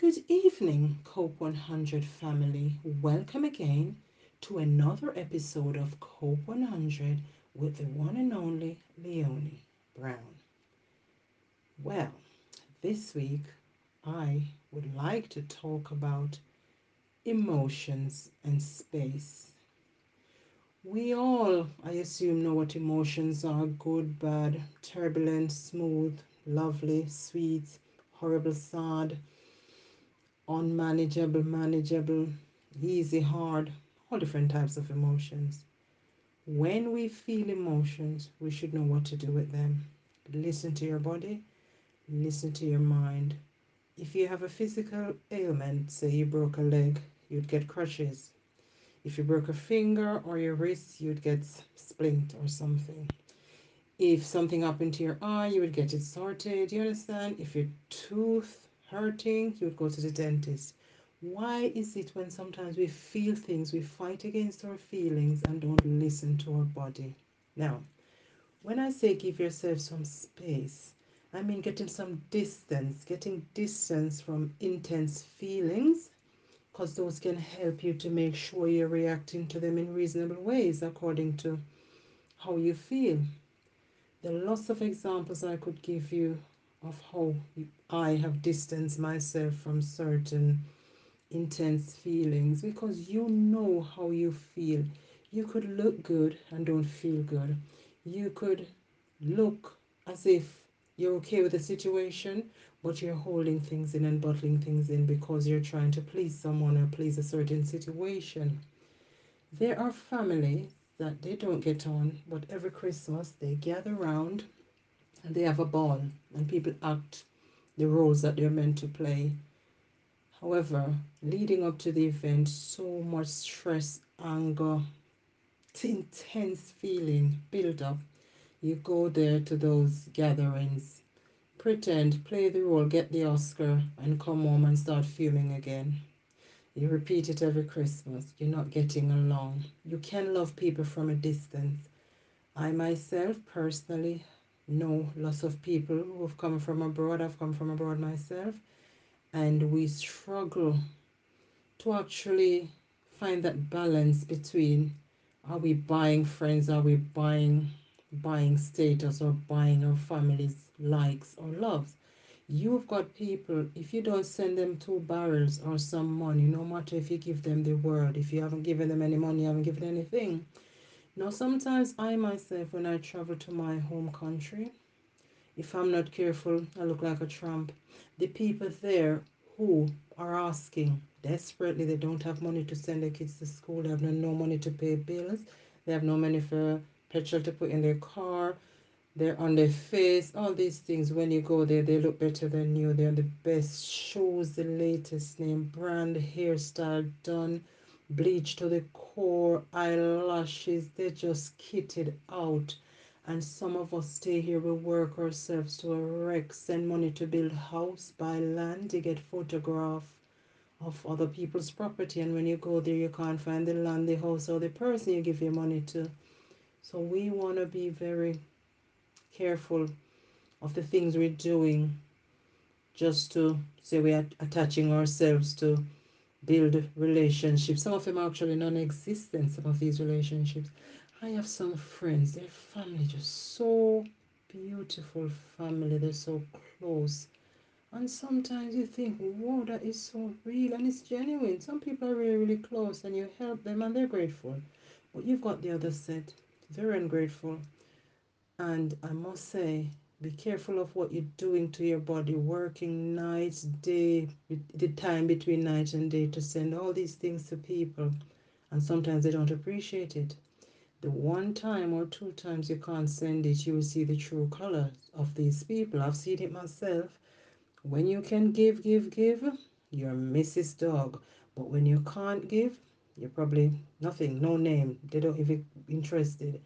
Good evening, Cope 100 family. Welcome again to another episode of Cope 100 with the one and only Leonie Brown. Well, this week I would like to talk about emotions and space. We all, I assume, know what emotions are good, bad, turbulent, smooth, lovely, sweet, horrible, sad unmanageable, manageable, easy, hard, all different types of emotions. When we feel emotions, we should know what to do with them. Listen to your body, listen to your mind. If you have a physical ailment, say you broke a leg, you'd get crutches. If you broke a finger or your wrist, you'd get splint or something. If something happened to your eye, you would get it sorted. You understand? If your tooth hurting, you would go to the dentist. Why is it when sometimes we feel things, we fight against our feelings and don't listen to our body? Now, when I say give yourself some space, I mean getting some distance, getting distance from intense feelings, because those can help you to make sure you're reacting to them in reasonable ways according to how you feel. The lots of examples I could give you of how I have distanced myself from certain intense feelings because you know how you feel. You could look good and don't feel good. You could look as if you're okay with the situation, but you're holding things in and bottling things in because you're trying to please someone or please a certain situation. There are families that they don't get on, but every Christmas they gather around and they have a ball and people act the roles that they're meant to play. However, leading up to the event, so much stress, anger, intense feeling build up. You go there to those gatherings, pretend, play the role, get the Oscar, and come home and start fuming again. You repeat it every Christmas. You're not getting along. You can love people from a distance. I myself personally know lots of people who have come from abroad. I've come from abroad myself. And we struggle to actually find that balance between are we buying friends, are we buying buying status or buying our family's likes or loves. You've got people, if you don't send them two barrels or some money, no matter if you give them the word, if you haven't given them any money, you haven't given anything. Now, sometimes I myself, when I travel to my home country, if I'm not careful, I look like a tramp. The people there who are asking desperately, they don't have money to send their kids to school, they have no, money to pay bills, they have no money for petrol to put in their car, they're on their face, all these things. When you go there, they look better than you. They're the best shoes, the latest name brand, hairstyle done, bleach to the core, eyelashes. They're just kitted out. And some of us stay here, we work ourselves to a wreck, send money to build house, buy land, to get photograph of other people's property. And when you go there, you can't find the land, the house, or the person you give your money to. So we want to be very careful of the things we're doing just to say we're attaching ourselves to build relationships. Some of them are actually non existent, some of these relationships. I have some friends, their family just so beautiful family, they're so close. And sometimes you think, wow, that is so real and it's genuine. Some people are really, really close and you help them and they're grateful. But you've got the other set, very ungrateful. And I must say, be careful of what you're doing to your body, working nights, day, the time between night and day to send all these things to people. And sometimes they don't appreciate it. The one time or two times you can't send it, you will see the true colors of these people. I've seen it myself. When you can give, give, give, you're Mrs. Dog. But when you can't give, you're probably nothing, no name. They don't even interested.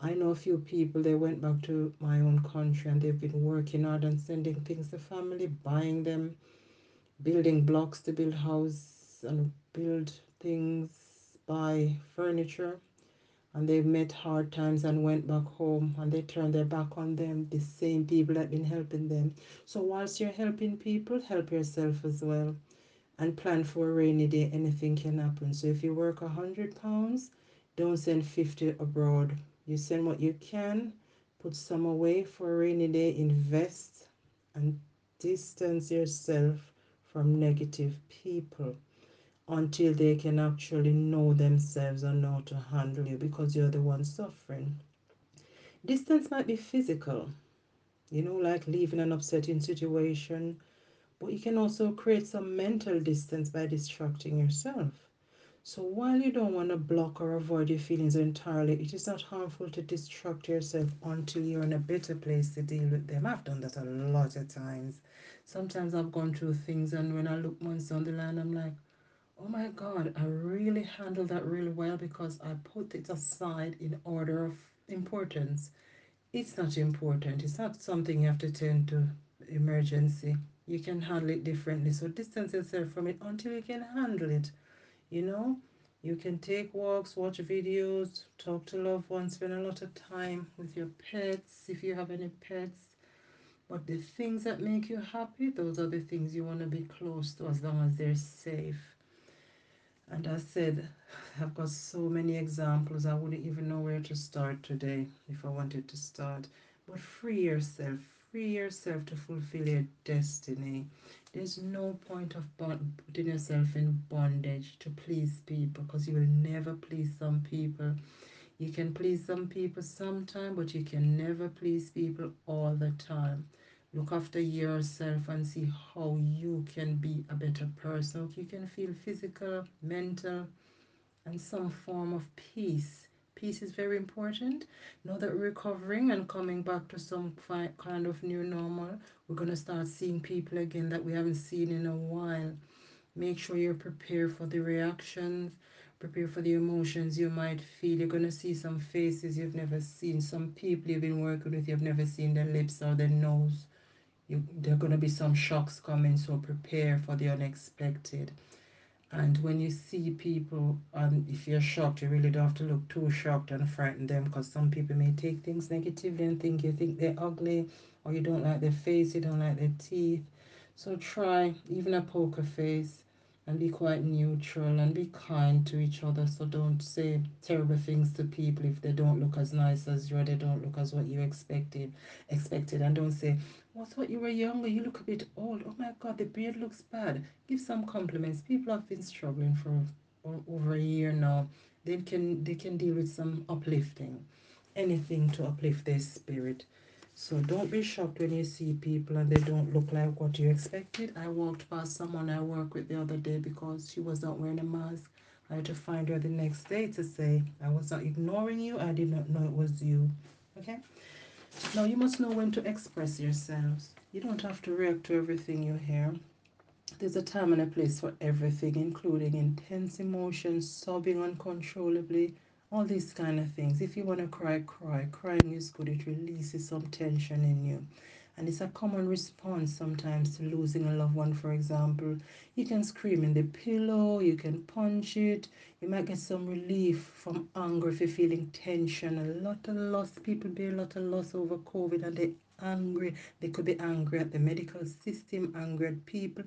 I know a few people, they went back to my own country and they've been working hard and sending things to family, buying them, building blocks to build house and build things, buy furniture. And they've met hard times and went back home and they turned their back on them, the same people that been helping them. So whilst you're helping people, help yourself as well. and plan for a rainy day. Anything can happen. So if you work a hundred pounds, don't send 50 abroad. You send what you can, put some away for a rainy day, invest, and distance yourself from negative people until they can actually know themselves and know to handle you because you're the one suffering. Distance might be physical, you know, like leaving an upsetting situation, but you can also create some mental distance by distracting yourself. So while you don't want to block or avoid your feelings entirely, it is not harmful to distract yourself until you're in a better place to deal with them. I've done that a lot of times. Sometimes I've gone through things and when I look months down the line, I'm like, oh my God, I really handled that really well because I put it aside in order of importance. It's not important. It's not something you have to tend to emergency. You can handle it differently. So distance yourself from it until you can handle it you know? You can take walks watch videos talk to loved ones spend a lot of time with your pets if you have any pets. But the things that make you happy those are the things you want to be close to as long as they're safe. And I said, I've got so many examples, I wouldn't even know where to start today if I wanted to start. But free yourself, free yourself to fulfill your destiny. There's no point of putting yourself in bondage to please people because you will never please some people. You can please some people sometime, but you can never please people all the time. Look after yourself and see how you can be a better person. You can feel physical, mental, and some form of peace. Peace is very important. Now that we're recovering and coming back to some kind of new normal, we're going to start seeing people again that we haven't seen in a while. Make sure you're prepared for the reactions, prepare for the emotions you might feel. You're going to see some faces you've never seen, some people you've been working with, you've never seen their lips or their nose you, there are going to be some shocks coming, so prepare for the unexpected. And when you see people, and if you're shocked, you really don't have to look too shocked and frighten them because some people may take things negatively and think you think they're ugly or you don't like their face, you don't like their teeth. So try even a poker face and be quite neutral and be kind to each other. So don't say terrible things to people if they don't look as nice as you or they don't look as what you expected expected. And don't say, oh, What's what you were younger, you look a bit old. Oh my god, the beard looks bad. Give some compliments. People have been struggling for over a year now. They can they can deal with some uplifting. Anything to uplift their spirit. So don't be shocked when you see people and they don't look like what you expected. I walked past someone I work with the other day because she was not wearing a mask. I had to find her the next day to say, I was not ignoring you. I did not know it was you. Okay? Now you must know when to express yourselves. You don't have to react to everything you hear. There's a time and a place for everything, including intense emotions, sobbing uncontrollably, all these kind of things. If you want to cry, cry. Crying is good, it releases some tension in you. And it's a common response sometimes to losing a loved one, for example. You can scream in the pillow, you can punch it, you might get some relief from anger if you're feeling tension. A lot of loss, people bear a lot of loss over COVID and they're angry. They could be angry at the medical system, angry at people,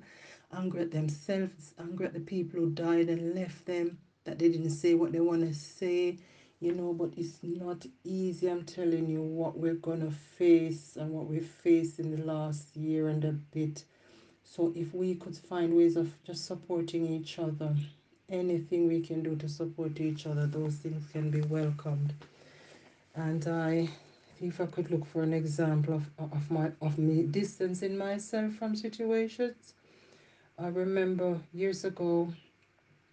angry at themselves, angry at the people who died and left them, that they didn't say what they want to say you know, but it's not easy. I'm telling you what we're gonna face and what we've faced in the last year and a bit. So if we could find ways of just supporting each other, anything we can do to support each other, those things can be welcomed. And I if I could look for an example of, of my of me distancing myself from situations. I remember years ago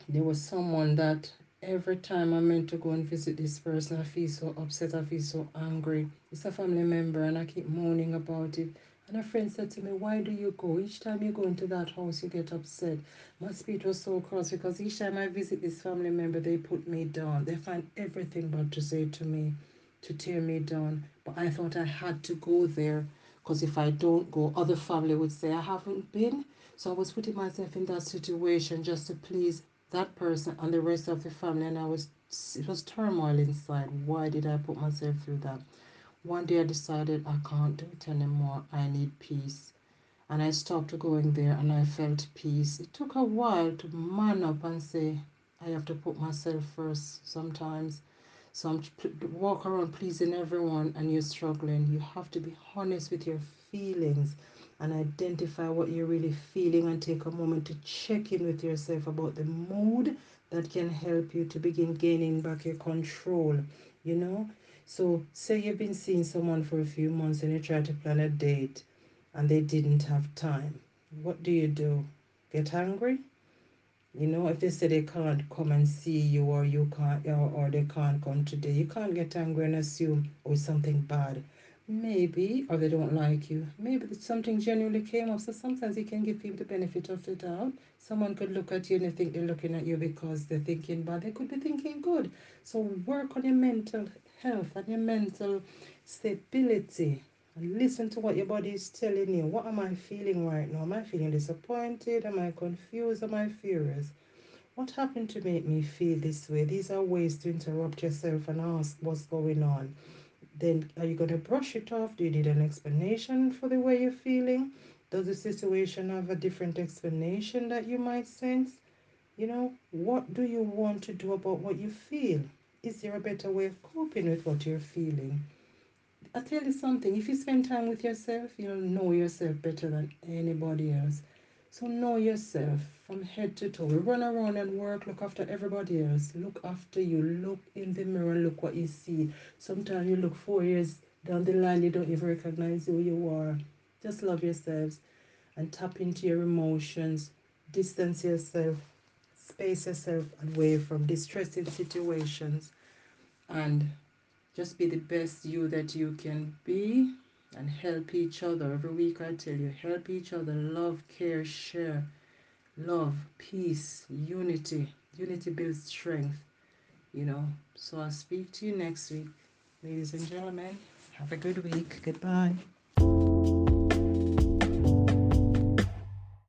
there was someone that every time I'm meant to go and visit this person, I feel so upset, I feel so angry. It's a family member and I keep moaning about it. And a friend said to me, Why do you go? Each time you go into that house, you get upset. My spirit was so cross because each time I visit this family member, they put me down. They find everything but to say to me, to tear me down. But I thought I had to go there because if I don't go, other family would say I haven't been. So I was putting myself in that situation just to please that person and the rest of the family and I was it was turmoil inside. Why did I put myself through that? One day I decided I can't do it anymore. I need peace. and I stopped going there and I felt peace. It took a while to man up and say, I have to put myself first sometimes. So I'm walk around pleasing everyone and you're struggling. You have to be honest with your feelings and identify what you're really feeling and take a moment to check in with yourself about the mood that can help you to begin gaining back your control, you know? So, say you've been seeing someone for a few months and you try to plan a date and they didn't have time. What do you do? Get angry? You know, if they say they can't come and see you or you can't or, or they can't come today, you can't get angry and assume oh something bad. Maybe, or they don't like you. Maybe something genuinely came up. So sometimes you can give people the benefit of the doubt. Someone could look at you and they think they're looking at you because they're thinking bad. They could be thinking good. So work on your mental health and your mental stability listen to what your body is telling you. What am I feeling right now? Am I feeling disappointed? Am I confused? Am I furious? What happened to make me feel this way? These are ways to interrupt yourself and ask what's going on. Then are you going to brush it off? Do you need an explanation for the way you're feeling? Does the situation have a different explanation that you might sense? You know, what do you want to do about what you feel? Is there a better way of coping with what you're feeling? I'll tell you something, if you spend time with yourself, you'll know yourself better than anybody else. So know yourself from head to toe. Run around and work, look after everybody else. Look after you. Look in the mirror look what you see. Sometimes you look four years down the line, you don't even recognize who you are. Just love yourselves and tap into your emotions. Distance yourself, space yourself away from distressing situations and just be the best you that you can be and help each other. Every week I tell you, help each other, love, care, share, love, peace, unity. Unity builds strength, you know. So I'll speak to you next week. Ladies and gentlemen, have a good week. Goodbye.